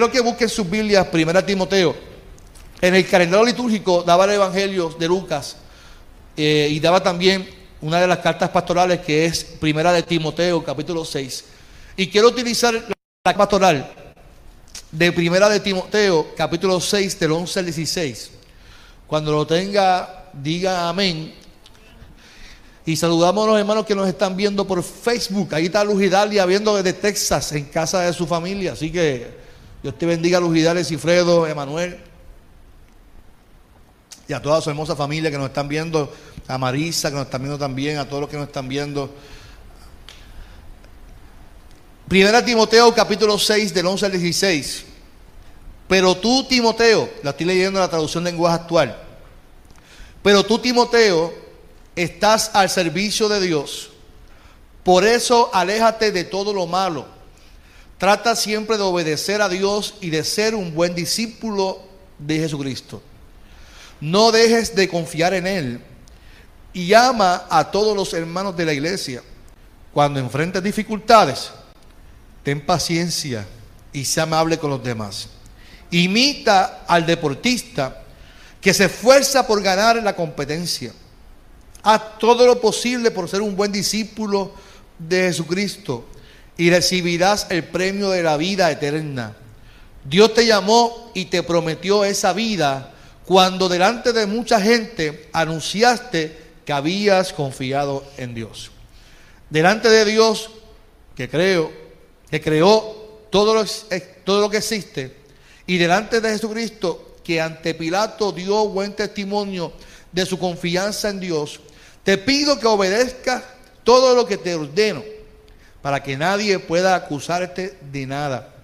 Quiero que busquen sus Biblias, Primera Timoteo. En el calendario litúrgico daba el Evangelio de Lucas eh, y daba también una de las cartas pastorales que es Primera de Timoteo, capítulo 6. Y quiero utilizar la pastoral de Primera de Timoteo, capítulo 6, del 11 al 16. Cuando lo tenga, diga amén. Y saludamos a los hermanos que nos están viendo por Facebook. Ahí está Luz Hidalia viendo desde Texas, en casa de su familia. Así que Dios te bendiga, Luz Hidalia, Cifredo, Emanuel. Y a toda su hermosa familia que nos están viendo. A Marisa, que nos están viendo también. A todos los que nos están viendo. Primera Timoteo, capítulo 6, del 11 al 16. Pero tú, Timoteo, la estoy leyendo en la traducción de lenguaje actual. Pero tú, Timoteo, estás al servicio de Dios. Por eso aléjate de todo lo malo. Trata siempre de obedecer a Dios y de ser un buen discípulo de Jesucristo. No dejes de confiar en Él y llama a todos los hermanos de la iglesia. Cuando enfrentes dificultades, ten paciencia y sea amable con los demás. Imita al deportista que se esfuerza por ganar la competencia. Haz todo lo posible por ser un buen discípulo de Jesucristo y recibirás el premio de la vida eterna. Dios te llamó y te prometió esa vida cuando delante de mucha gente anunciaste que habías confiado en Dios. Delante de Dios, que creo, que creó todo lo, todo lo que existe, y delante de Jesucristo, que ante Pilato dio buen testimonio de su confianza en Dios, te pido que obedezcas todo lo que te ordeno, para que nadie pueda acusarte de nada.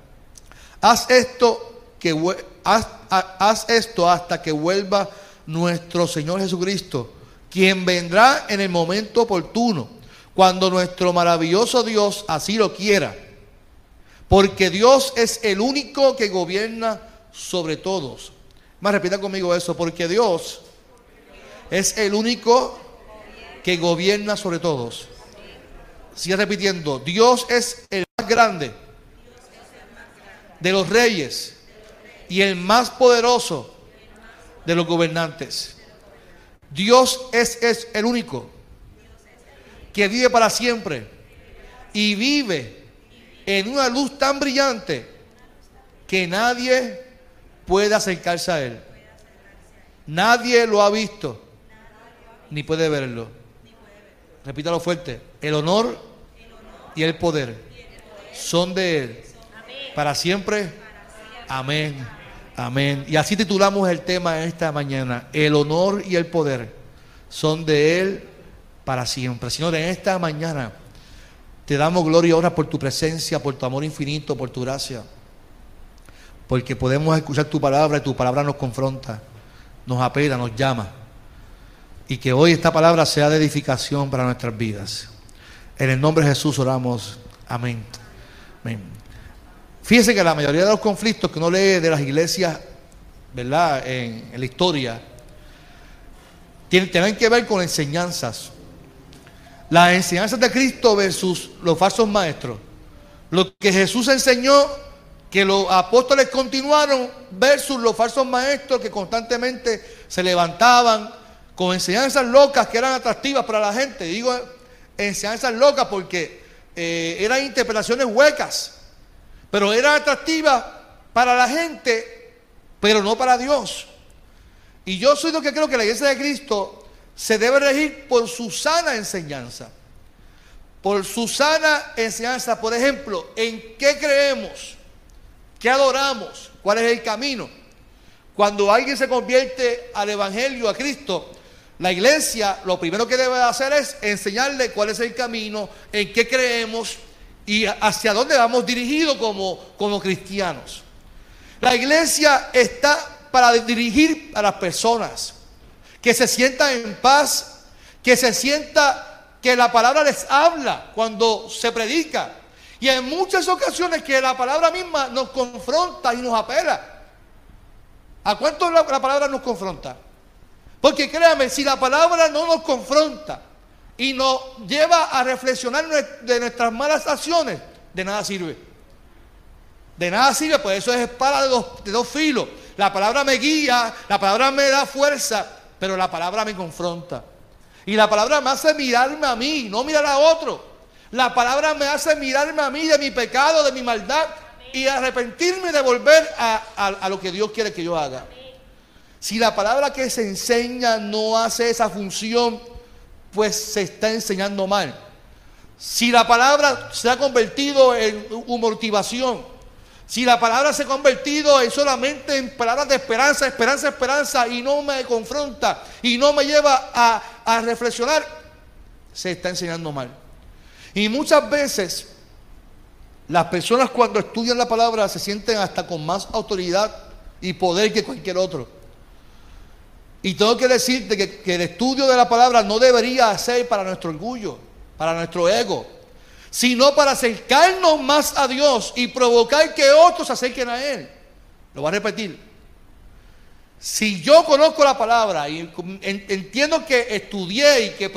Haz esto, que, haz, esto hasta que vuelva nuestro Señor Jesucristo, quien vendrá en el momento oportuno, cuando nuestro maravilloso Dios así lo quiera porque Dios es el único que gobierna sobre todos. Más repita conmigo eso, porque Dios es el único que gobierna sobre todos. Sigue repitiendo, Dios es el más grande de los reyes y el más poderoso de los gobernantes. Dios es, es el único que vive para siempre y vive en una luz tan brillante que nadie puede acercarse a Él. Nadie lo ha visto, ni puede verlo. Repítalo fuerte. El honor y el poder son de Él. Para siempre. Amén. Amén. Y así titulamos el tema esta mañana. El honor y el poder son de Él para siempre. Señor, en esta mañana te damos gloria ahora por tu presencia, por tu amor infinito, por tu gracia. Porque podemos escuchar tu palabra y tu palabra nos confronta, nos apela, nos llama. Y que hoy esta palabra sea de edificación para nuestras vidas. En el nombre de Jesús oramos. Amén. Amén. Fíjense que la mayoría de los conflictos que uno lee de las iglesias, ¿verdad? En, la historia, tienen, tienen que ver con enseñanzas las enseñanzas de Cristo versus los falsos maestros. Lo que Jesús enseñó, que los apóstoles continuaron, versus los falsos maestros que constantemente se levantaban con enseñanzas locas que eran atractivas para la gente. Digo enseñanzas locas porque eh, eran interpretaciones huecas, pero eran atractivas para la gente, pero no para Dios. Y yo soy lo que creo que la iglesia de Cristo se debe regir por su sana enseñanza. Por su sana enseñanza, por ejemplo, en qué creemos, qué adoramos, cuál es el camino. Cuando alguien se convierte al Evangelio, a Cristo, la iglesia lo primero que debe hacer es enseñarle cuál es el camino, en qué creemos y hacia dónde vamos dirigidos como, cristianos. La iglesia está para dirigir a las personas que se sienta en paz, que se sienta que la palabra les habla cuando se predica. Y en muchas ocasiones que la palabra misma nos confronta y nos apela. ¿A cuánto la, la palabra nos confronta? Porque créame, si la palabra no nos confronta y nos lleva a reflexionar de nuestras malas acciones, de nada sirve. De nada sirve, pues eso es espada de dos, de dos filos. La palabra me guía, la palabra me da fuerza, pero la palabra me confronta. Y la palabra me hace mirarme a mí, no mirar a otro. La palabra me hace mirarme a mí de mi pecado, de mi maldad y arrepentirme de volver a, lo que Dios quiere que yo haga. Si la palabra que se enseña no hace esa función, pues se está enseñando mal. Si la palabra se ha convertido en motivación, si la palabra se ha convertido en solamente en palabras de esperanza, esperanza, esperanza, y no me confronta y no me lleva a, a reflexionar, se está enseñando mal. Y muchas veces las personas cuando estudian la palabra se sienten hasta con más autoridad y poder que cualquier otro. Y tengo que decirte que, el estudio de la palabra no debería ser para nuestro orgullo, para nuestro ego, sino para acercarnos más a Dios y provocar que otros se acerquen a Él. Lo voy a repetir. Si yo conozco la palabra y entiendo que estudié y que,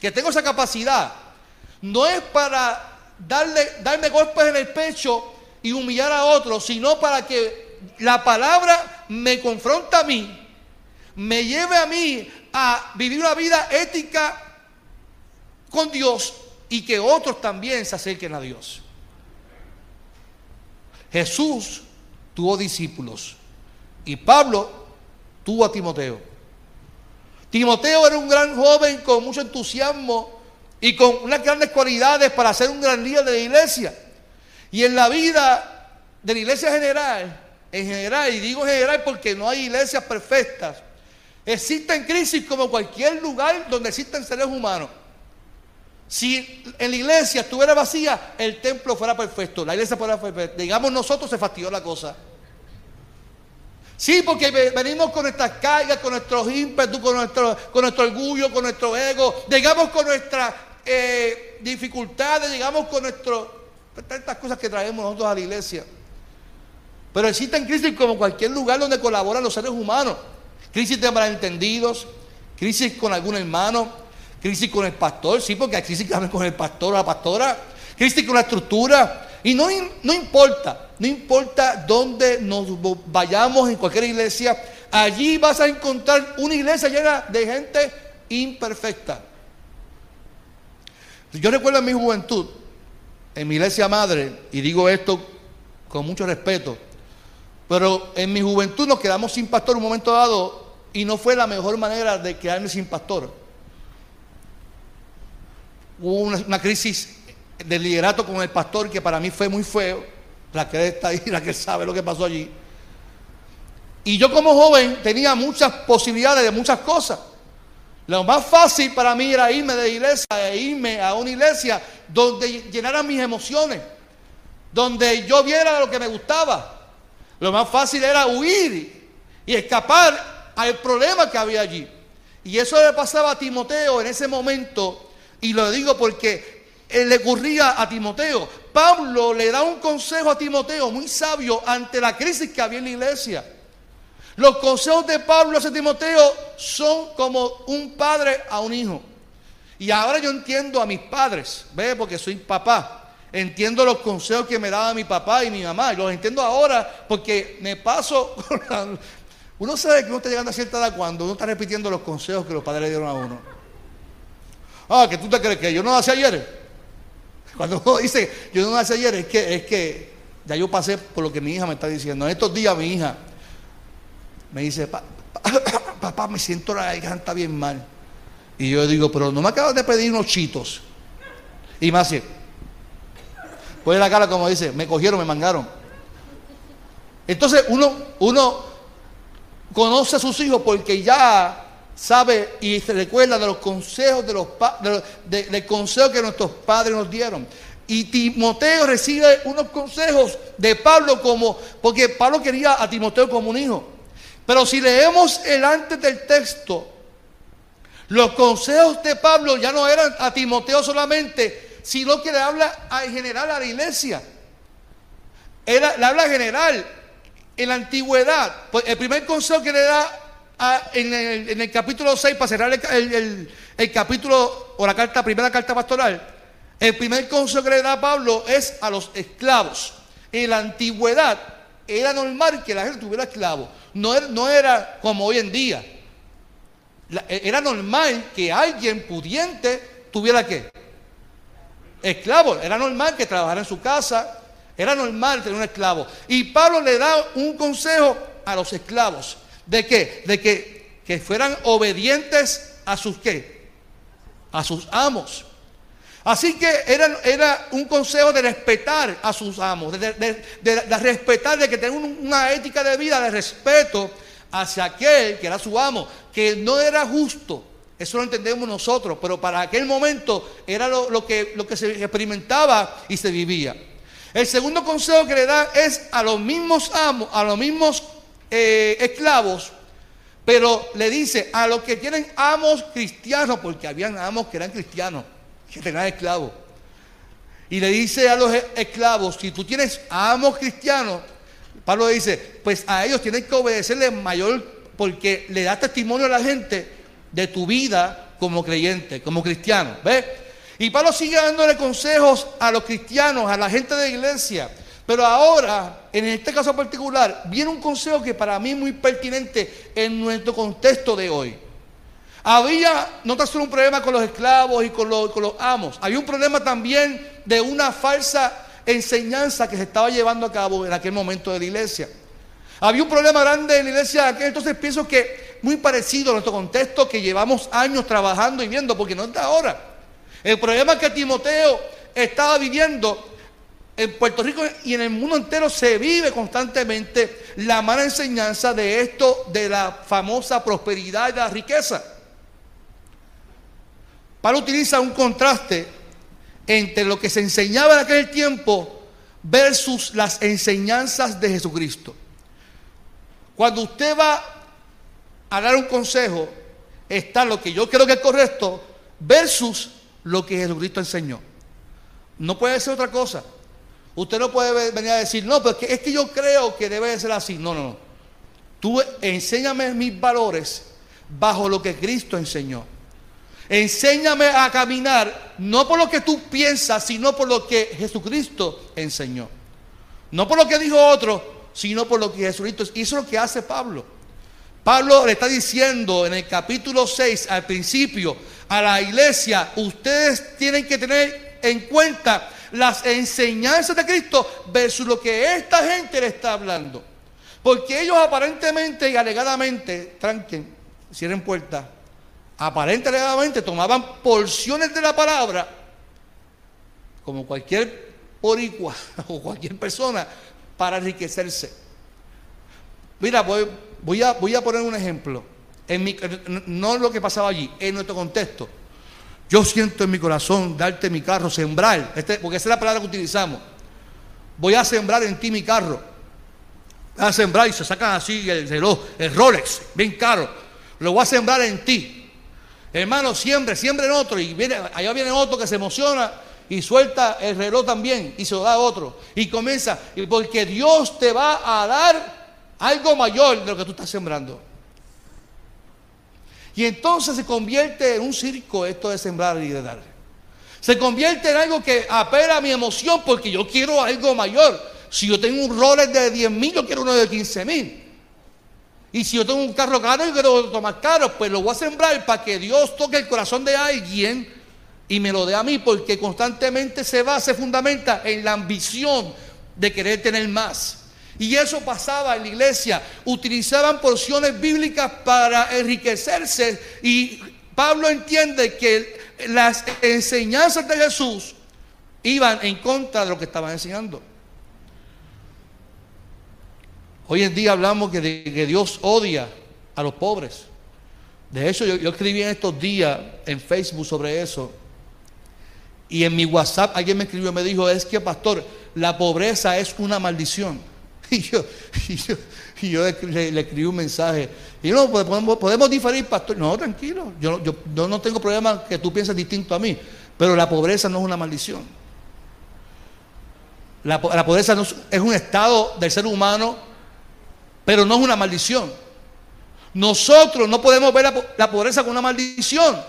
que tengo esa capacidad, no es para darle, darme golpes en el pecho y humillar a otros, sino para que la palabra me confronta a mí, me lleve a mí a vivir una vida ética con Dios y que otros también se acerquen a Dios. Jesús tuvo discípulos y Pablo tuvo a Timoteo. Timoteo era un gran joven con mucho entusiasmo y con unas grandes cualidades para ser un gran líder de la iglesia. Y en la vida de la iglesia general, en general, y digo general porque no hay iglesias perfectas, existen crisis como cualquier lugar donde existen seres humanos. Si en la iglesia estuviera vacía, el templo fuera perfecto, la iglesia fuera perfecta. Digamos, nosotros se fastidió la cosa. Sí, porque venimos con nuestras cargas, con nuestros ímpetus, con nuestro, con nuestro orgullo, con nuestro ego, digamos con nuestra eh, dificultades, llegamos con nuestro, tantas cosas que traemos nosotros a la iglesia. Pero existen crisis como cualquier lugar donde colaboran los seres humanos. Crisis de malentendidos, crisis con algún hermano, crisis con el pastor, sí, porque hay crisis con el pastor o la pastora, crisis con la estructura. Y no, no importa, no importa dónde nos vayamos en cualquier iglesia, allí vas a encontrar una iglesia llena de gente imperfecta. Yo recuerdo en mi juventud, en mi iglesia madre, y digo esto con mucho respeto, pero en mi juventud nos quedamos sin pastor un momento dado y no fue la mejor manera de quedarme sin pastor. Hubo una, crisis de liderato con el pastor que para mí fue muy feo. La que está ahí, la que sabe lo que pasó allí. Y yo como joven tenía muchas posibilidades de muchas cosas. Lo más fácil para mí era irme de iglesia e irme a una iglesia donde llenaran mis emociones, donde yo viera lo que me gustaba. Lo más fácil era huir y escapar al problema que había allí. Y eso le pasaba a Timoteo en ese momento, y lo digo porque le ocurría a Timoteo. Pablo le da un consejo a Timoteo muy sabio ante la crisis que había en la iglesia. Los consejos de Pablo a Timoteo son como un padre a un hijo. Y ahora yo entiendo a mis padres, ve, porque soy papá. Entiendo los consejos que me daba mi papá y mi mamá. Y los entiendo ahora porque me paso. Uno sabe que uno está llegando a cierta edad cuando uno está repitiendo los consejos que los padres le dieron a uno. Ah, que tú te crees que yo no nací ayer. Cuando uno dice yo no nací ayer, es que, es que ya yo pasé por lo que mi hija me está diciendo. En estos días mi hija me dice, papá, me siento la garganta bien mal. Y yo digo, pero no me acabas de pedir unos chitos. Y más así, pone la cara como dice, me cogieron, me mangaron. Entonces uno, uno conoce a sus hijos porque ya sabe y se recuerda de los consejos de los consejo que nuestros padres nos dieron. Y Timoteo recibe unos consejos de Pablo como, porque Pablo quería a Timoteo como un hijo. Pero si leemos el antes del texto, los consejos de Pablo ya no eran a Timoteo solamente, sino que le habla en general a la iglesia. Era, le habla general. en la antigüedad, pues el primer consejo que le da en, el, capítulo 6, para cerrar el, capítulo o la carta, primera carta pastoral, el primer consejo que le da Pablo es a los esclavos. En la antigüedad era normal que la gente tuviera esclavos. No era, como hoy en día. era normal que alguien pudiente tuviera qué? Esclavos. Era normal que trabajara en su casa. Era normal tener un esclavo. Y Pablo le da un consejo a los esclavos. ¿De qué? De que, que fueran obedientes a sus qué? A sus amos. Así que era, era, un consejo de respetar a sus amos, de, de, respetar, de que tener una ética de vida, de respeto hacia aquel que era su amo, que no era justo. Eso lo entendemos nosotros, pero para aquel momento era lo, que, se experimentaba y se vivía. El segundo consejo que le da es a los mismos amos, a los mismos eh, esclavos, pero le dice a los que tienen amos cristianos, porque habían amos que eran cristianos que tenían esclavos. Y le dice a los esclavos, si tú tienes amos cristianos, Pablo dice, pues a ellos tienen que obedecerle mayor porque le da testimonio a la gente de tu vida como creyente, como cristiano. ¿Ves? Y Pablo sigue dándole consejos a los cristianos, a la gente de la iglesia. Pero ahora, en este caso particular, viene un consejo que para mí es muy pertinente en nuestro contexto de hoy. Había no tan solo un problema con los esclavos y con los, amos, había un problema también de una falsa enseñanza que se estaba llevando a cabo en aquel momento de la iglesia. Había un problema grande en la iglesia, entonces pienso que muy parecido a nuestro contexto que llevamos años trabajando y viendo, porque no es de ahora. El problema que Timoteo estaba viviendo en Puerto Rico y en el mundo entero se vive constantemente la mala enseñanza de esto, de la famosa prosperidad y de la riqueza. Pablo utiliza un contraste entre lo que se enseñaba en aquel tiempo versus las enseñanzas de Jesucristo. Cuando usted va a dar un consejo, está lo que yo creo que es correcto versus lo que Jesucristo enseñó. No puede ser otra cosa. Usted no puede venir a decir, no, pero es que yo creo que debe ser así. No, no, no. Tú enséñame mis valores bajo lo que Cristo enseñó. Enséñame a caminar no por lo que tú piensas, sino por lo que Jesucristo enseñó. No por lo que dijo otro, sino por lo que Jesucristo. Y eso es lo que hace Pablo. Pablo le está diciendo en el capítulo 6, al principio, a la iglesia, ustedes tienen que tener en cuenta las enseñanzas de Cristo versus lo que esta gente le está hablando. Porque ellos aparentemente y alegadamente, tranquen, cierren puertas, aparentemente tomaban porciones de la palabra, como cualquier poricua o cualquier persona, para enriquecerse. Mira, voy, a, voy a poner un ejemplo. En mi, no lo que pasaba allí, en nuestro contexto. Yo siento en mi corazón darte mi carro, sembrar, este, porque esa es la palabra que utilizamos. Voy a sembrar en ti mi carro. Voy a sembrar y se sacan así el reloj, el Rolex, bien caro. Lo voy a sembrar en ti. Hermano, siempre, siempre en otro. Y viene, allá viene otro que se emociona y suelta el reloj también y se lo da a otro. Y comienza, porque Dios te va a dar algo mayor de lo que tú estás sembrando. Y entonces se convierte en un circo esto de sembrar y de dar. Se convierte en algo que apela a mi emoción porque yo quiero algo mayor. Si yo tengo un Rolex de 10 mil, yo quiero uno de 15 mil. Y si yo tengo un carro caro y quiero tomar caro, pues lo voy a sembrar para que Dios toque el corazón de alguien y me lo dé a mí, porque constantemente se va, se fundamenta en la ambición de querer tener más. Y eso pasaba en la iglesia. Utilizaban porciones bíblicas para enriquecerse. Y Pablo entiende que las enseñanzas de Jesús iban en contra de lo que estaban enseñando. Hoy en día hablamos que, Dios odia a los pobres. De hecho, yo, escribí en estos días en Facebook sobre eso. Y en mi WhatsApp alguien me escribió y me dijo, es que pastor, la pobreza es una maldición. Y yo, y yo, le, escribí un mensaje. Y no, pues, podemos, podemos diferir, pastor. No, tranquilo. Yo, yo, no tengo problema que tú pienses distinto a mí. Pero la pobreza no es una maldición. La, la pobreza es, un estado del ser humano pero no es una maldición. Nosotros no podemos ver la, pobreza como una maldición.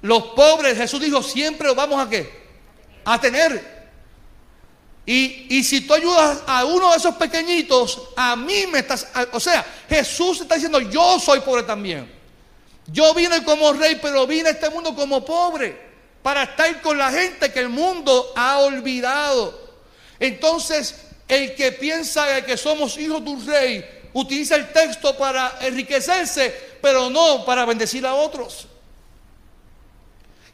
Los pobres, Jesús dijo, siempre vamos a qué? A tener. Y, y, si tú ayudas a uno de esos pequeñitos, a mí me estás... o sea, Jesús está diciendo, yo soy pobre también. Yo vine como rey, pero vine a este mundo como pobre. Para estar con la gente que el mundo ha olvidado. Entonces, el que piensa que somos hijos de un rey, utiliza el texto para enriquecerse, pero no para bendecir a otros.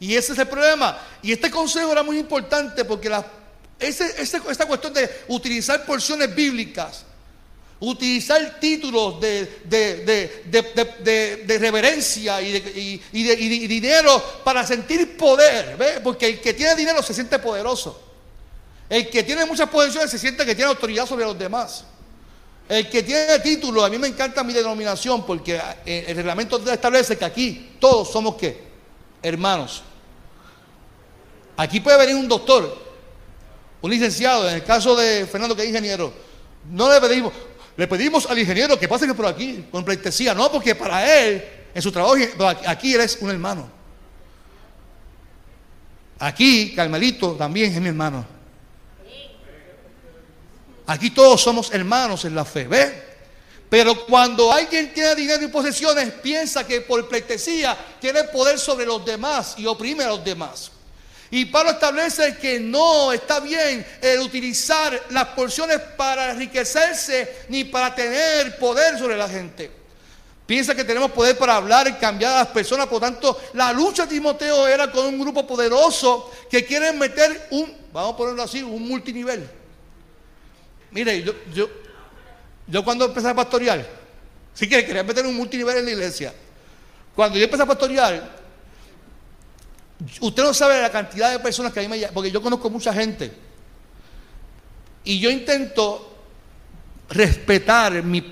Y ese es el problema. Y este consejo era muy importante porque la esta cuestión de utilizar porciones bíblicas, utilizar títulos de, de, reverencia y, de, dinero para sentir poder, porque el que tiene dinero se siente poderoso. El que tiene muchas posesiones se siente que tiene autoridad sobre los demás. El que tiene título, a mí me encanta mi denominación porque eh, el reglamento establece que aquí todos somos qué? Hermanos. Aquí puede venir un doctor un licenciado, en el caso de Fernando que es ingeniero, no le pedimos, le pedimos al ingeniero que pase por aquí con pleitesía, no, porque para él, en su trabajo, aquí él es un hermano. Aquí, Carmelito también es mi hermano. Aquí todos somos hermanos en la fe, ¿ve? Pero cuando alguien tiene dinero y posesiones, piensa que por pleitesía tiene poder sobre los demás y oprime a los demás. Y Pablo establece que no está bien el utilizar las porciones para enriquecerse ni para tener poder sobre la gente. Piensa que tenemos poder para hablar y cambiar a las personas. Por tanto, la lucha de Timoteo era con un grupo poderoso que quieren meter un, vamos a ponerlo así, un multinivel. Mire, yo, yo, yo cuando empecé a pastorear, sí que quería meter un multinivel en la iglesia. Cuando yo empecé a pastorear, Usted no sabe la cantidad de personas que a mí me porque yo conozco mucha gente. Y yo intento respetar mi,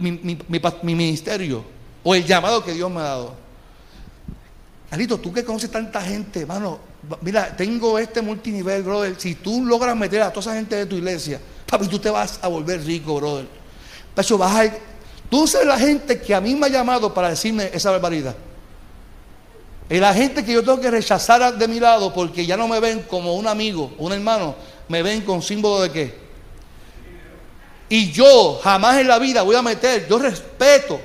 ministerio o el llamado que Dios me ha dado. Carlito, tú que conoces tanta gente, hermano, mira, tengo este multinivel, brother. Si tú logras meter a toda esa gente de tu iglesia, papi, tú te vas a volver rico, brother. Pero vas a, tú sabes la gente que a mí me ha llamado para decirme esa barbaridad. Y la gente que yo tengo que rechazar de mi lado porque ya no me ven como un amigo, un hermano, me ven con símbolo de qué. Y yo jamás en la vida voy a meter, yo respeto,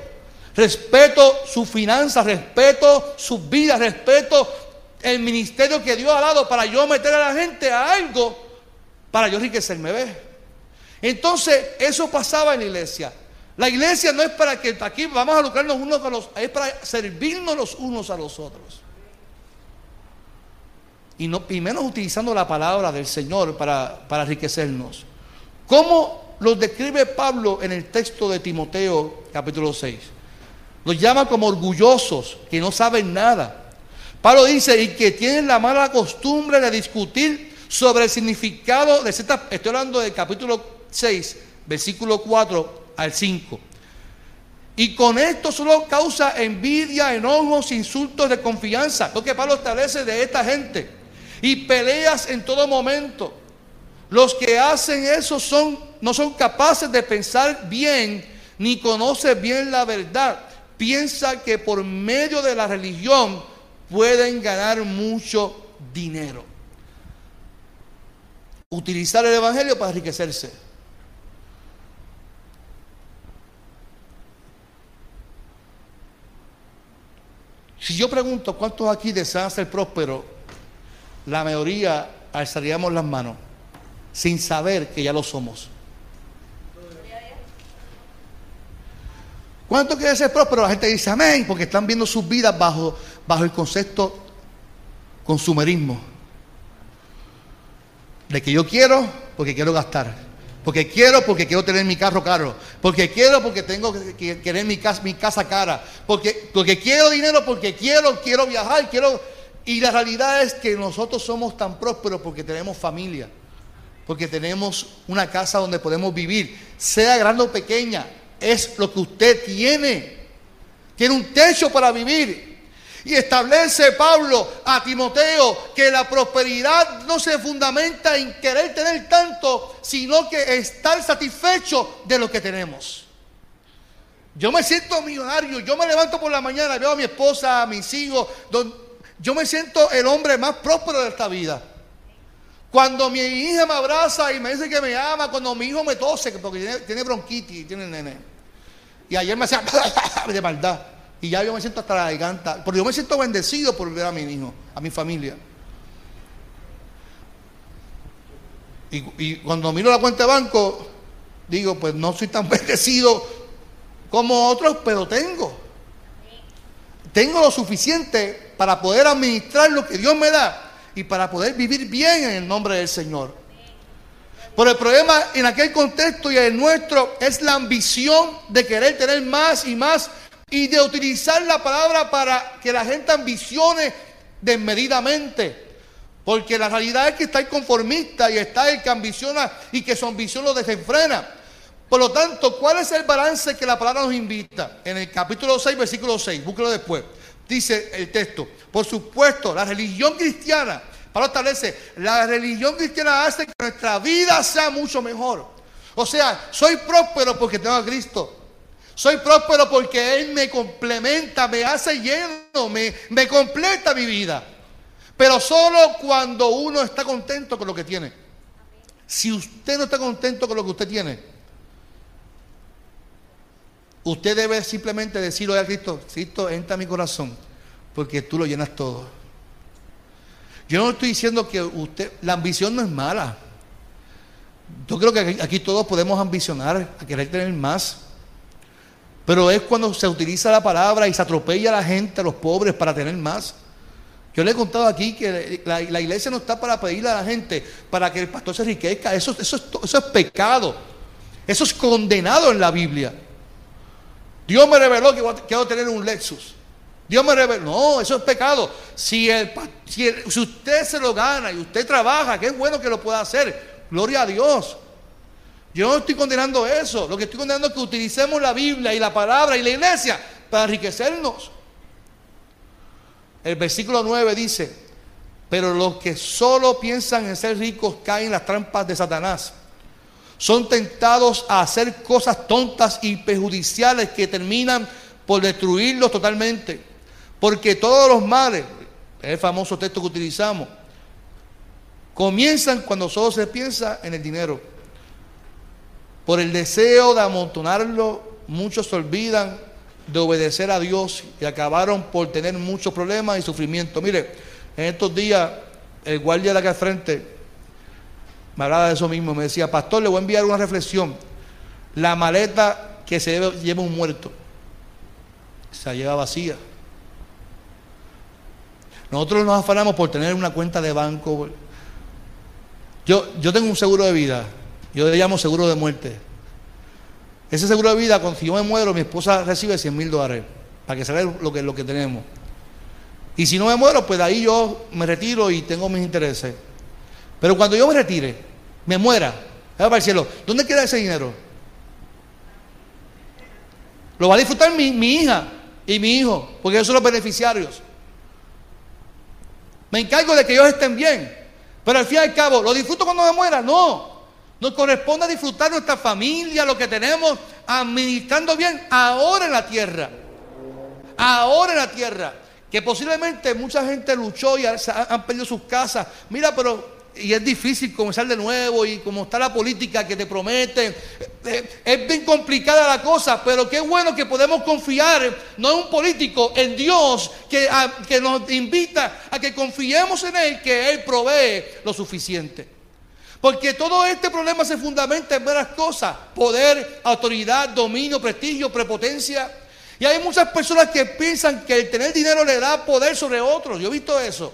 respeto su finanzas, respeto sus vidas, respeto el ministerio que Dios ha dado para yo meter a la gente a algo para yo enriquecerme. Entonces, eso pasaba en la iglesia. La iglesia no es para que aquí vamos a lucrarnos unos a los es para servirnos los unos a los otros. Y, no, y menos utilizando la palabra del Señor para, para enriquecernos. ¿Cómo los describe Pablo en el texto de Timoteo capítulo 6? Los llama como orgullosos, que no saben nada. Pablo dice, y que tienen la mala costumbre de discutir sobre el significado de ciertas... Estoy hablando del capítulo 6, versículo 4 al 5. Y con esto solo causa envidia, enojos, insultos de confianza. Lo que Pablo establece de esta gente. Y peleas en todo momento. Los que hacen eso son, no son capaces de pensar bien ni conocen bien la verdad. Piensa que por medio de la religión pueden ganar mucho dinero. Utilizar el Evangelio para enriquecerse. Si yo pregunto cuántos aquí desean ser prósperos, la mayoría alzaríamos las manos sin saber que ya lo somos. ¿Cuántos quieren ser prósperos? La gente dice amén, porque están viendo sus vidas bajo, bajo el concepto consumerismo. De que yo quiero porque quiero gastar. Porque quiero, porque quiero tener mi carro caro. Porque quiero, porque tengo que querer mi casa, mi casa cara. Porque, porque quiero dinero, porque quiero, quiero viajar, quiero. Y la realidad es que nosotros somos tan prósperos porque tenemos familia. Porque tenemos una casa donde podemos vivir. Sea grande o pequeña, es lo que usted tiene. Tiene un techo para vivir. Y establece Pablo a Timoteo que la prosperidad no se fundamenta en querer tener tanto, sino que estar satisfecho de lo que tenemos. Yo me siento millonario, yo me levanto por la mañana, veo a mi esposa, a mis hijos, yo me siento el hombre más próspero de esta vida. Cuando mi hija me abraza y me dice que me ama, cuando mi hijo me tose, porque tiene, tiene bronquitis, tiene nene. Y ayer me hacía de maldad. Y ya yo me siento hasta la. Porque yo me siento bendecido por ver a mi hijo, a mi familia. Y, y cuando miro la cuenta de banco, digo, pues no soy tan bendecido como otros, pero tengo. Tengo lo suficiente para poder administrar lo que Dios me da y para poder vivir bien en el nombre del Señor. Pero el problema en aquel contexto y en el nuestro es la ambición de querer tener más y más y de utilizar la palabra para que la gente ambicione desmedidamente. Porque la realidad es que está el conformista y está el que ambiciona y que su ambición lo desenfrena. Por lo tanto, ¿cuál es el balance que la palabra nos invita? En el capítulo 6, versículo 6, búsquelo después. Dice el texto, por supuesto, la religión cristiana, Pablo establece, la religión cristiana hace que nuestra vida sea mucho mejor. O sea, soy próspero porque tengo a Cristo. Soy próspero porque Él me complementa, me hace lleno, me, completa mi vida. Pero solo cuando uno está contento con lo que tiene. Si usted no está contento con lo que usted tiene, usted debe simplemente decirle a Cristo, Cristo, entra a mi corazón, porque tú lo llenas todo. Yo no estoy diciendo que usted, la ambición no es mala. Yo creo que aquí todos podemos ambicionar a querer tener más. Pero es cuando se utiliza la palabra y se atropella a la gente, a los pobres, para tener más. Yo le he contado aquí que la, iglesia no está para pedirle a la gente para que el pastor se enriquezca. Eso, eso, eso es pecado. Eso es condenado en la Biblia. Dios me reveló que quiero tener un Lexus. Dios me reveló. No, eso es pecado. Si, si, si usted se lo gana y usted trabaja, que es bueno que lo pueda hacer. Gloria a Dios. Yo no estoy condenando eso. Lo que estoy condenando es que utilicemos la Biblia y la palabra y la iglesia para enriquecernos. El versículo 9 dice, pero los que solo piensan en ser ricos caen en las trampas de Satanás. Son tentados a hacer cosas tontas y perjudiciales que terminan por destruirlos totalmente. Porque todos los males, el famoso texto que utilizamos, comienzan cuando solo se piensa en el dinero. Por el deseo de amontonarlo, muchos se olvidan de obedecer a Dios y acabaron por tener muchos problemas y sufrimiento. Mire, en estos días, el guardia de acá al frente me hablaba de eso mismo. Me decía, Pastor, le voy a enviar una reflexión. La maleta que se lleva un muerto se lleva vacía. Nosotros nos afanamos por tener una cuenta de banco. Yo, yo tengo un seguro de vida yo le llamo seguro de muerte. Ese seguro de vida, cuando yo me muero, mi esposa recibe 100 mil dólares para que se lo que, lo que tenemos. Y si no me muero, pues de ahí yo me retiro y tengo mis intereses. Pero cuando yo me retire, me muera, va para el cielo, ¿dónde queda ese dinero? Lo va a disfrutar mi, mi hija y mi hijo, porque ellos son los beneficiarios. Me encargo de que ellos estén bien. Pero al fin y al cabo, ¿lo disfruto cuando me muera? No. Nos corresponde disfrutar nuestra familia, lo que tenemos, administrando bien ahora en la tierra. Ahora en la tierra. Que posiblemente mucha gente luchó y han perdido sus casas. Mira, pero y es difícil comenzar de nuevo y como está la política que te prometen, eh, es bien complicada la cosa, pero qué bueno que podemos confiar, no en un político, en Dios, que, que nos invita a que confiemos en Él, que Él provee lo suficiente. Porque todo este problema se fundamenta en varias cosas. Poder, autoridad, dominio, prestigio, prepotencia. Y hay muchas personas que piensan que el tener dinero le da poder sobre otros. Yo he visto eso.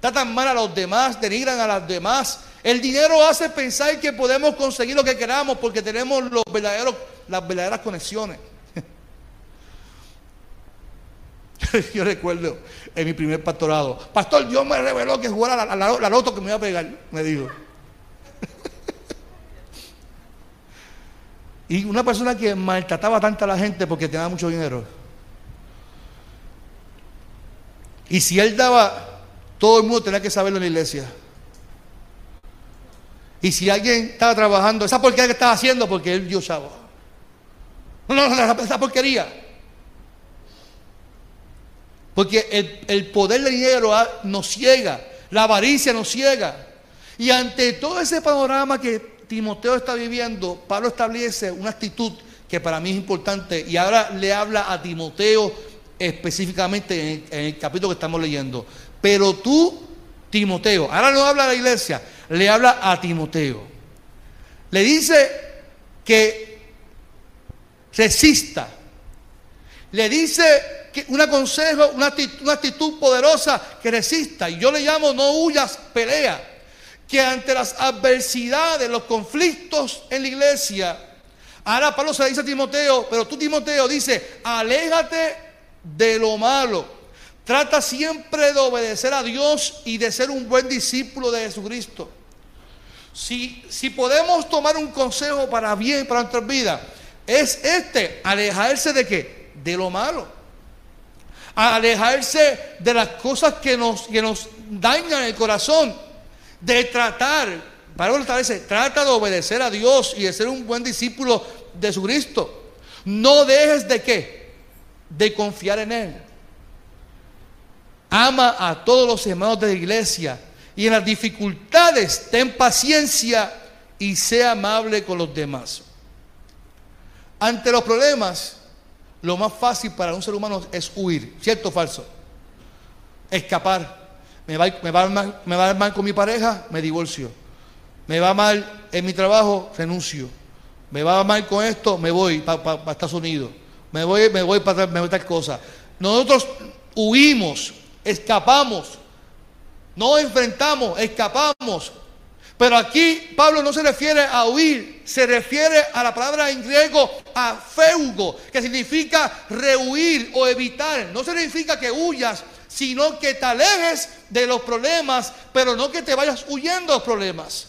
Tratan mal a los demás, denigran a los demás. El dinero hace pensar que podemos conseguir lo que queramos porque tenemos las verdaderas conexiones. Yo recuerdo en mi primer pastorado, pastor, Dios me reveló que jugara la, la, la loto que me iba a pegar, me dijo. Y una persona que maltrataba tanto a la gente porque tenía mucho dinero. Y si él daba, todo el mundo tenía que saberlo en la iglesia. Y si alguien estaba trabajando, ¿esa por qué estaba haciendo? Porque él dio chavo. No, no, no, esa porquería. Porque el, el poder del dinero nos ciega, la avaricia nos ciega. Y ante todo ese panorama que Timoteo está viviendo, Pablo establece una actitud que para mí es importante y ahora le habla a Timoteo específicamente en el, capítulo que estamos leyendo. Pero tú, Timoteo, ahora no habla a la iglesia, le habla a Timoteo. Le dice que resista. Le dice que un consejo, una actitud, una actitud poderosa que resista. Y yo le llamo no huyas, pelea. Que ante las adversidades, los conflictos en la iglesia, ahora Pablo se dice a Timoteo, pero tú Timoteo dice, aléjate de lo malo. Trata siempre de obedecer a Dios y de ser un buen discípulo de Jesucristo. Si, si podemos tomar un consejo para bien, para nuestra vida, es este, alejarse de qué? De lo malo. Alejarse de las cosas que nos, que nos dañan el corazón. De tratar, para establece, trata de obedecer a Dios y de ser un buen discípulo de Jesucristo. No dejes de qué? De confiar en Él. Ama a todos los hermanos de la iglesia y en las dificultades ten paciencia y sea amable con los demás. Ante los problemas, lo más fácil para un ser humano es huir, ¿cierto o falso? Escapar. Me va, me, va mal, con mi pareja, me divorcio. Me va mal en mi trabajo, renuncio. Me va mal con esto, me voy para Estados Unidos. Me voy, me voy para me voy tal cosa. Nosotros huimos, escapamos, no enfrentamos, escapamos. Pero aquí Pablo no se refiere a huir, se refiere a la palabra en griego a feugo, que significa rehuir o evitar. No significa que huyas, sino que te alejes de los problemas, pero no que te vayas huyendo de los problemas.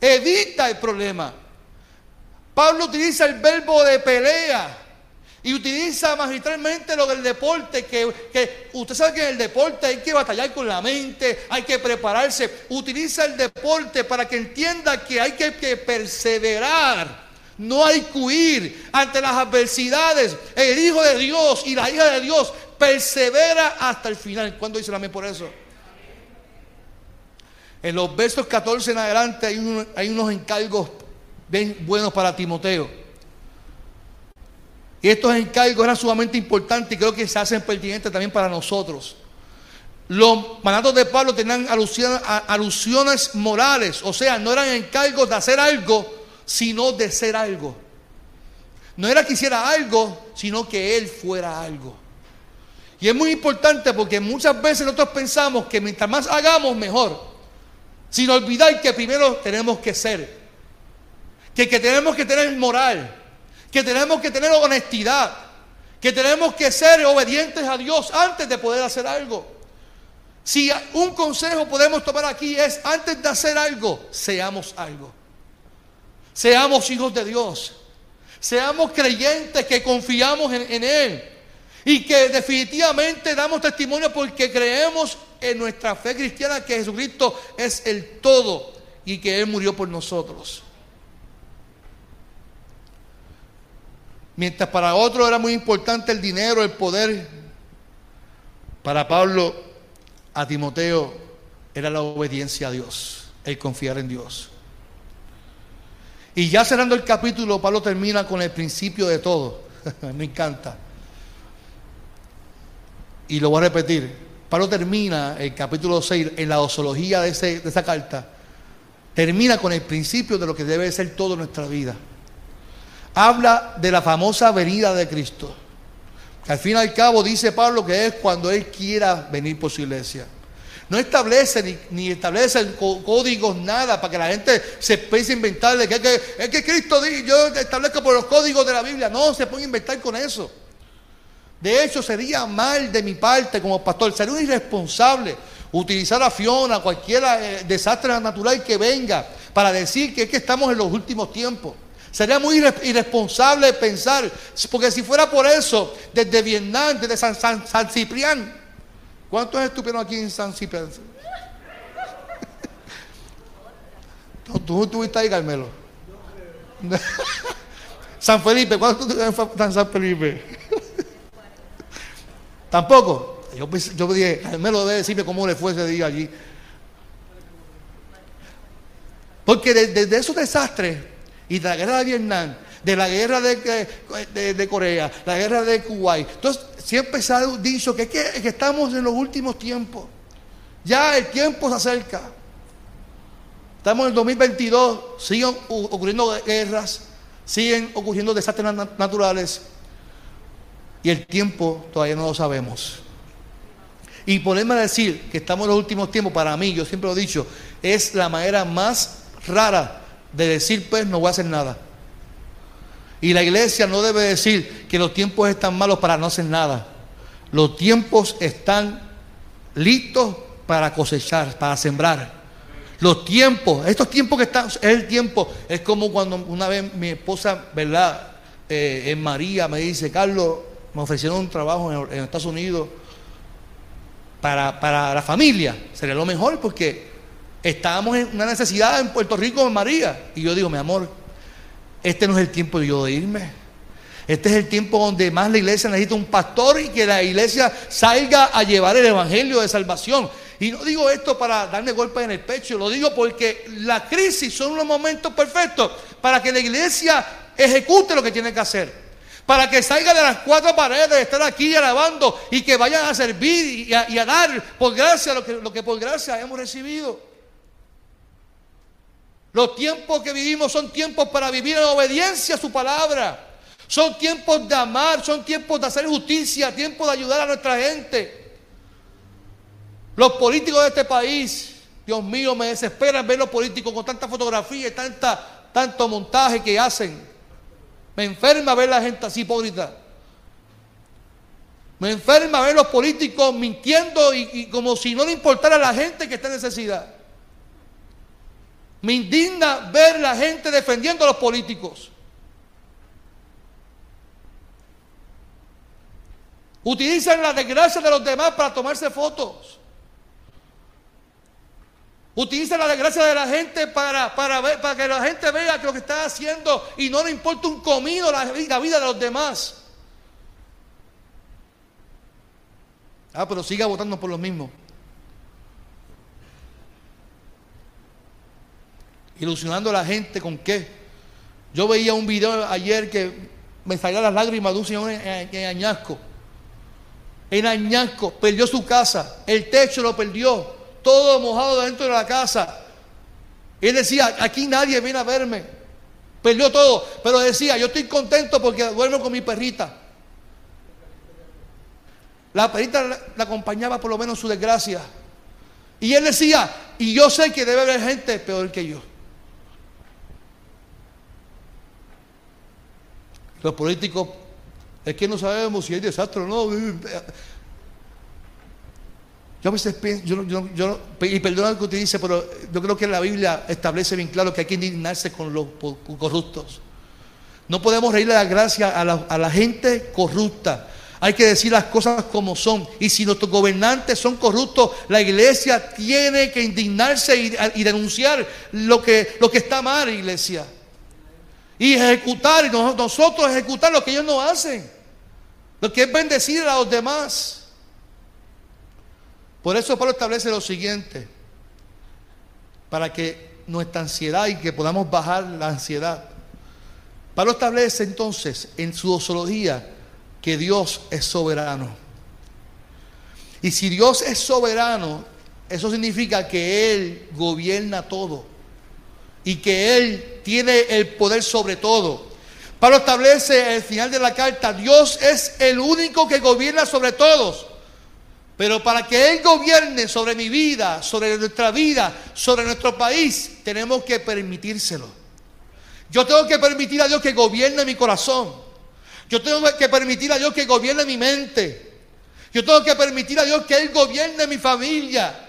Evita el problema. Pablo utiliza el verbo de pelea. Y utiliza magistralmente lo del deporte, que, usted sabe que en el deporte hay que batallar con la mente, hay que prepararse. Utiliza el deporte para que entienda que hay que, perseverar. No hay que huir ante las adversidades. El Hijo de Dios y la hija de Dios persevera hasta el final. ¿Cuándo dice amén por eso? En los versos 14 en adelante hay, unos encargos buenos para Timoteo. Y estos encargos eran sumamente importantes y creo que se hacen pertinentes también para nosotros. Los mandatos de Pablo tenían alusiones morales, o sea, no eran encargos de hacer algo, sino de ser algo. No era que hiciera algo, sino que él fuera algo. Y es muy importante porque muchas veces nosotros pensamos que mientras más hagamos, mejor. Sin olvidar que primero tenemos que ser. Que, que tenemos que tener moral que tenemos que tener honestidad, que tenemos que ser obedientes a Dios antes de poder hacer algo. Si un consejo podemos tomar aquí es, antes de hacer algo, seamos algo. Seamos hijos de Dios. Seamos creyentes que confiamos en, en Él. Y que definitivamente damos testimonio porque creemos en nuestra fe cristiana que Jesucristo es el todo y que Él murió por nosotros. Mientras para otros era muy importante el dinero, el poder, para Pablo, a Timoteo, era la obediencia a Dios, el confiar en Dios. Y ya cerrando el capítulo, Pablo termina con el principio de todo. Me encanta. Y lo voy a repetir. Pablo termina el capítulo 6 en la dosología de, de esa carta. Termina con el principio de lo que debe ser todo nuestra vida habla de la famosa venida de Cristo. Que al fin y al cabo dice Pablo que es cuando Él quiera venir por su iglesia. No establece ni, establece códigos, nada, para que la gente se empiece a inventar de que, es que Cristo dice, yo establezco por los códigos de la Biblia. No, se puede inventar con eso. De hecho, sería mal de mi parte como pastor, sería un irresponsable utilizar a Fiona, cualquier eh, desastre natural que venga, para decir que es que estamos en los últimos tiempos. Sería muy irresponsable pensar, porque si fuera por eso, desde Vietnam, desde San, San, Ciprián, ¿cuántos estuvieron aquí en San Ciprián? ¿Tú estuviste ahí, Carmelo? San Felipe, ¿cuándo tú estás en San Felipe? Tampoco. Yo, yo dije, lo debe decirme cómo le fue ese día allí. Porque desde esos desastres y de la guerra de Vietnam, de la guerra de, Corea, la guerra de Kuwait, entonces siempre se ha dicho que, que, que estamos en los últimos tiempos. Ya el tiempo se acerca. Estamos en el 2022, siguen ocurriendo guerras, siguen ocurriendo desastres naturales y el tiempo todavía no lo sabemos. Y ponerme a decir que estamos en los últimos tiempos, para mí, yo siempre lo he dicho, es la manera más rara de decir, pues no voy a hacer nada. Y la iglesia no debe decir que los tiempos están malos para no hacer nada. Los tiempos están listos para cosechar, para sembrar. Los tiempos, estos tiempos que están, es el tiempo, es como cuando una vez mi esposa, ¿verdad? Eh, en María me dice, Carlos, me ofrecieron un trabajo en, Estados Unidos para, para, la familia. Sería lo mejor porque estábamos en una necesidad en Puerto Rico, María. Y yo digo, mi amor, este no es el tiempo de yo irme. Este es el tiempo donde más la iglesia necesita un pastor y que la iglesia salga a llevar el evangelio de salvación. Y no digo esto para darme golpes en el pecho, lo digo porque la crisis son unos momentos perfectos para que la iglesia ejecute lo que tiene que hacer. Para que salga de las cuatro paredes, de estar aquí alabando y que vayan a servir y a, dar por gracia lo que, lo que por gracia hemos recibido. Los tiempos que vivimos son tiempos para vivir en obediencia a su palabra. Son tiempos de amar, son tiempos de hacer justicia, tiempos de ayudar a nuestra gente. Los políticos de este país, Dios mío, me desesperan ver los políticos con tanta fotografía y tanta, tanto montaje que hacen. Me enferma ver la gente así hipócrita. Me enferma ver los políticos mintiendo y, como si no le importara a la gente que está en necesidad. Me indigna ver la gente defendiendo a los políticos. Utilizan la desgracia de los demás para tomarse fotos. Utilizan la desgracia de la gente para, para, ver, para que la gente vea lo que está haciendo y no le importa un comido la, vida de los demás. Ah, pero siga votando por lo mismo. Ilusionando a la gente con qué. Yo veía un video ayer que me salían las lágrimas de un señor en Añasco en Añasco, perdió su casa, el techo lo perdió, todo mojado dentro de la casa. Y él decía, aquí nadie viene a verme. Perdió todo, pero decía, yo estoy contento porque duermo con mi perrita. La perrita la acompañaba por lo menos su desgracia. Y él decía, y yo sé que debe haber gente peor que yo. Los políticos es que no sabemos si hay desastre o no. Yo a veces pienso, yo, y perdona lo que usted dice, pero yo creo que la Biblia establece bien claro que hay que indignarse con los corruptos. No podemos reírle la gracia a la, gente corrupta. Hay que decir las cosas como son. Y si nuestros gobernantes son corruptos, la iglesia tiene que indignarse y, y denunciar lo que, lo que está mal, iglesia y ejecutar, y nosotros ejecutar lo que ellos no hacen. Lo que es bendecir a los demás. Por eso Pablo establece lo siguiente, para que nuestra ansiedad y que podamos bajar la ansiedad. Pablo establece entonces en su dosología que Dios es soberano. Y si Dios es soberano, eso significa que Él gobierna todo y que Él tiene el poder sobre todo. Pablo establece el final de la carta, Dios es el único que gobierna sobre todos. Pero para que Él gobierne sobre mi vida, sobre nuestra vida, sobre nuestro país, tenemos que permitírselo. Yo tengo que permitir a Dios que gobierne mi corazón. Yo tengo que permitir a Dios que gobierne mi mente. Yo tengo que permitir a Dios que Él gobierne mi familia.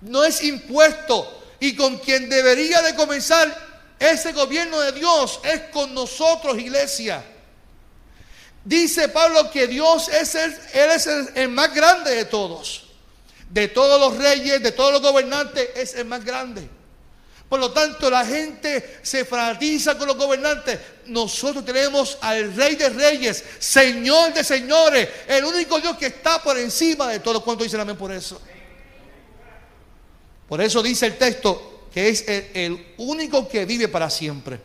No es impuesto, y con quien debería de comenzar ese gobierno de Dios es con nosotros, iglesia. Dice Pablo que Dios es el, más grande de todos. De todos los reyes, de todos los gobernantes, es el más grande. Por lo tanto, la gente se fanatiza con los gobernantes. Nosotros tenemos al Rey de Reyes, Señor de Señores, el único Dios que está por encima de todo. ¿Cuánto dicen amén por eso? Por eso dice el texto que es el único que vive para siempre.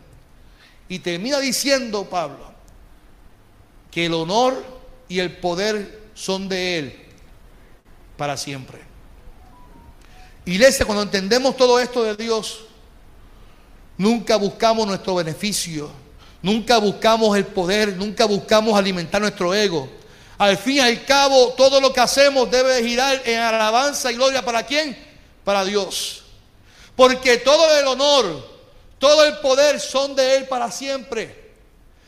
Y termina diciendo Pablo que el honor y el poder son de Él para siempre. Iglesia, cuando entendemos todo esto de Dios, Nunca buscamos nuestro beneficio. Nunca buscamos el poder. Nunca buscamos alimentar nuestro ego. Al fin y al cabo, todo lo que hacemos debe girar en alabanza y gloria. ¿Para quién? Para Dios. Porque todo el honor, todo el poder son de Él para siempre.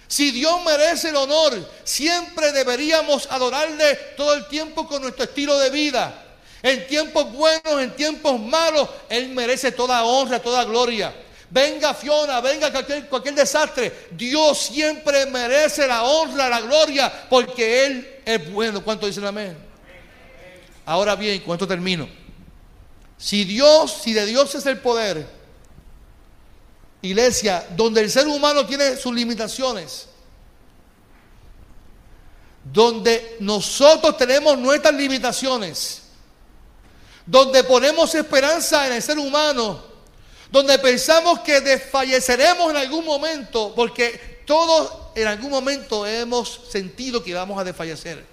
Si Dios merece el honor, siempre deberíamos adorarle todo el tiempo con nuestro estilo de vida. En tiempos buenos, en tiempos malos, Él merece toda honra, toda gloria venga Fiona, venga cualquier, desastre, Dios siempre merece la honra, la gloria, porque Él es bueno. ¿Cuánto dicen amén? Ahora bien, esto termino. Si Dios, si de Dios es el poder, iglesia, donde el ser humano tiene sus limitaciones, donde nosotros tenemos nuestras limitaciones, donde ponemos esperanza en el ser humano, donde pensamos que desfalleceremos en algún momento, porque todos en algún momento hemos sentido que vamos a desfallecer.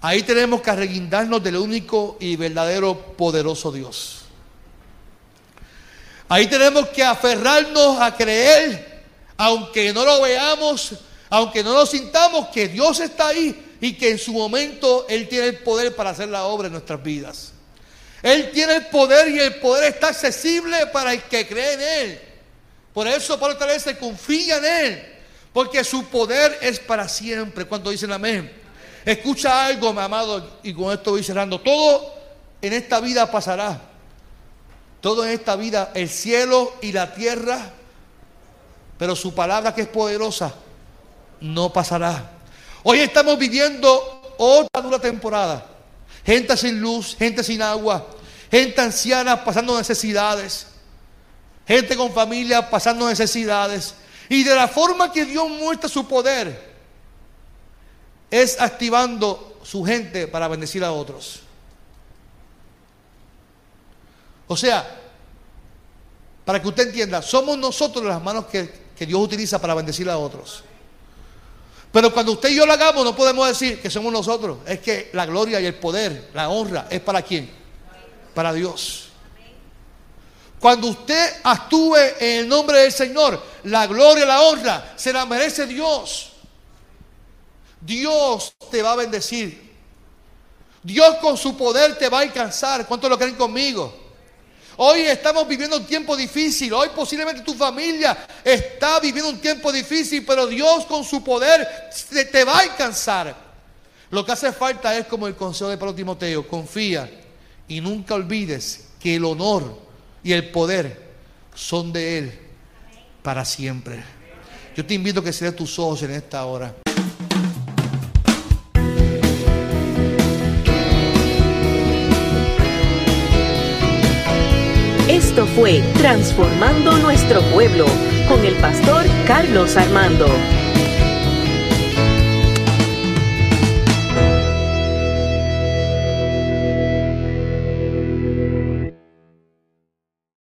Ahí tenemos que arreguindarnos del único y verdadero poderoso Dios. Ahí tenemos que aferrarnos a creer, aunque no lo veamos, aunque no lo sintamos, que Dios está ahí y que en su momento Él tiene el poder para hacer la obra en nuestras vidas. Él tiene el poder y el poder está accesible para el que cree en Él. Por eso Pablo tal vez se confía en Él. Porque su poder es para siempre. Cuando dicen amén. Escucha algo, mi amado, y con esto voy cerrando. Todo en esta vida pasará. Todo en esta vida, el cielo y la tierra. Pero su palabra que es poderosa, no pasará. Hoy estamos viviendo otra dura temporada gente sin luz, gente sin agua, gente anciana pasando necesidades, gente con familia pasando necesidades. Y de la forma que Dios muestra su poder es activando su gente para bendecir a otros. O sea, para que usted entienda, somos nosotros las manos que, que Dios utiliza para bendecir a otros. Pero cuando usted y yo lo hagamos, no podemos decir que somos nosotros. Es que la gloria y el poder, la honra, es para quién? Para Dios. Cuando usted actúe en el nombre del Señor, la gloria y la honra se la merece Dios. Dios te va a bendecir. Dios con su poder te va a alcanzar. ¿Cuántos lo creen conmigo? Hoy estamos viviendo un tiempo difícil. Hoy posiblemente tu familia está viviendo un tiempo difícil, pero Dios con su poder te va a alcanzar. Lo que hace falta es como el consejo de Pablo Timoteo, confía y nunca olvides que el honor y el poder son de Él para siempre. Yo te invito a que cierres tus ojos en esta hora. Fue Transformando Nuestro Pueblo con el pastor Carlos Armando.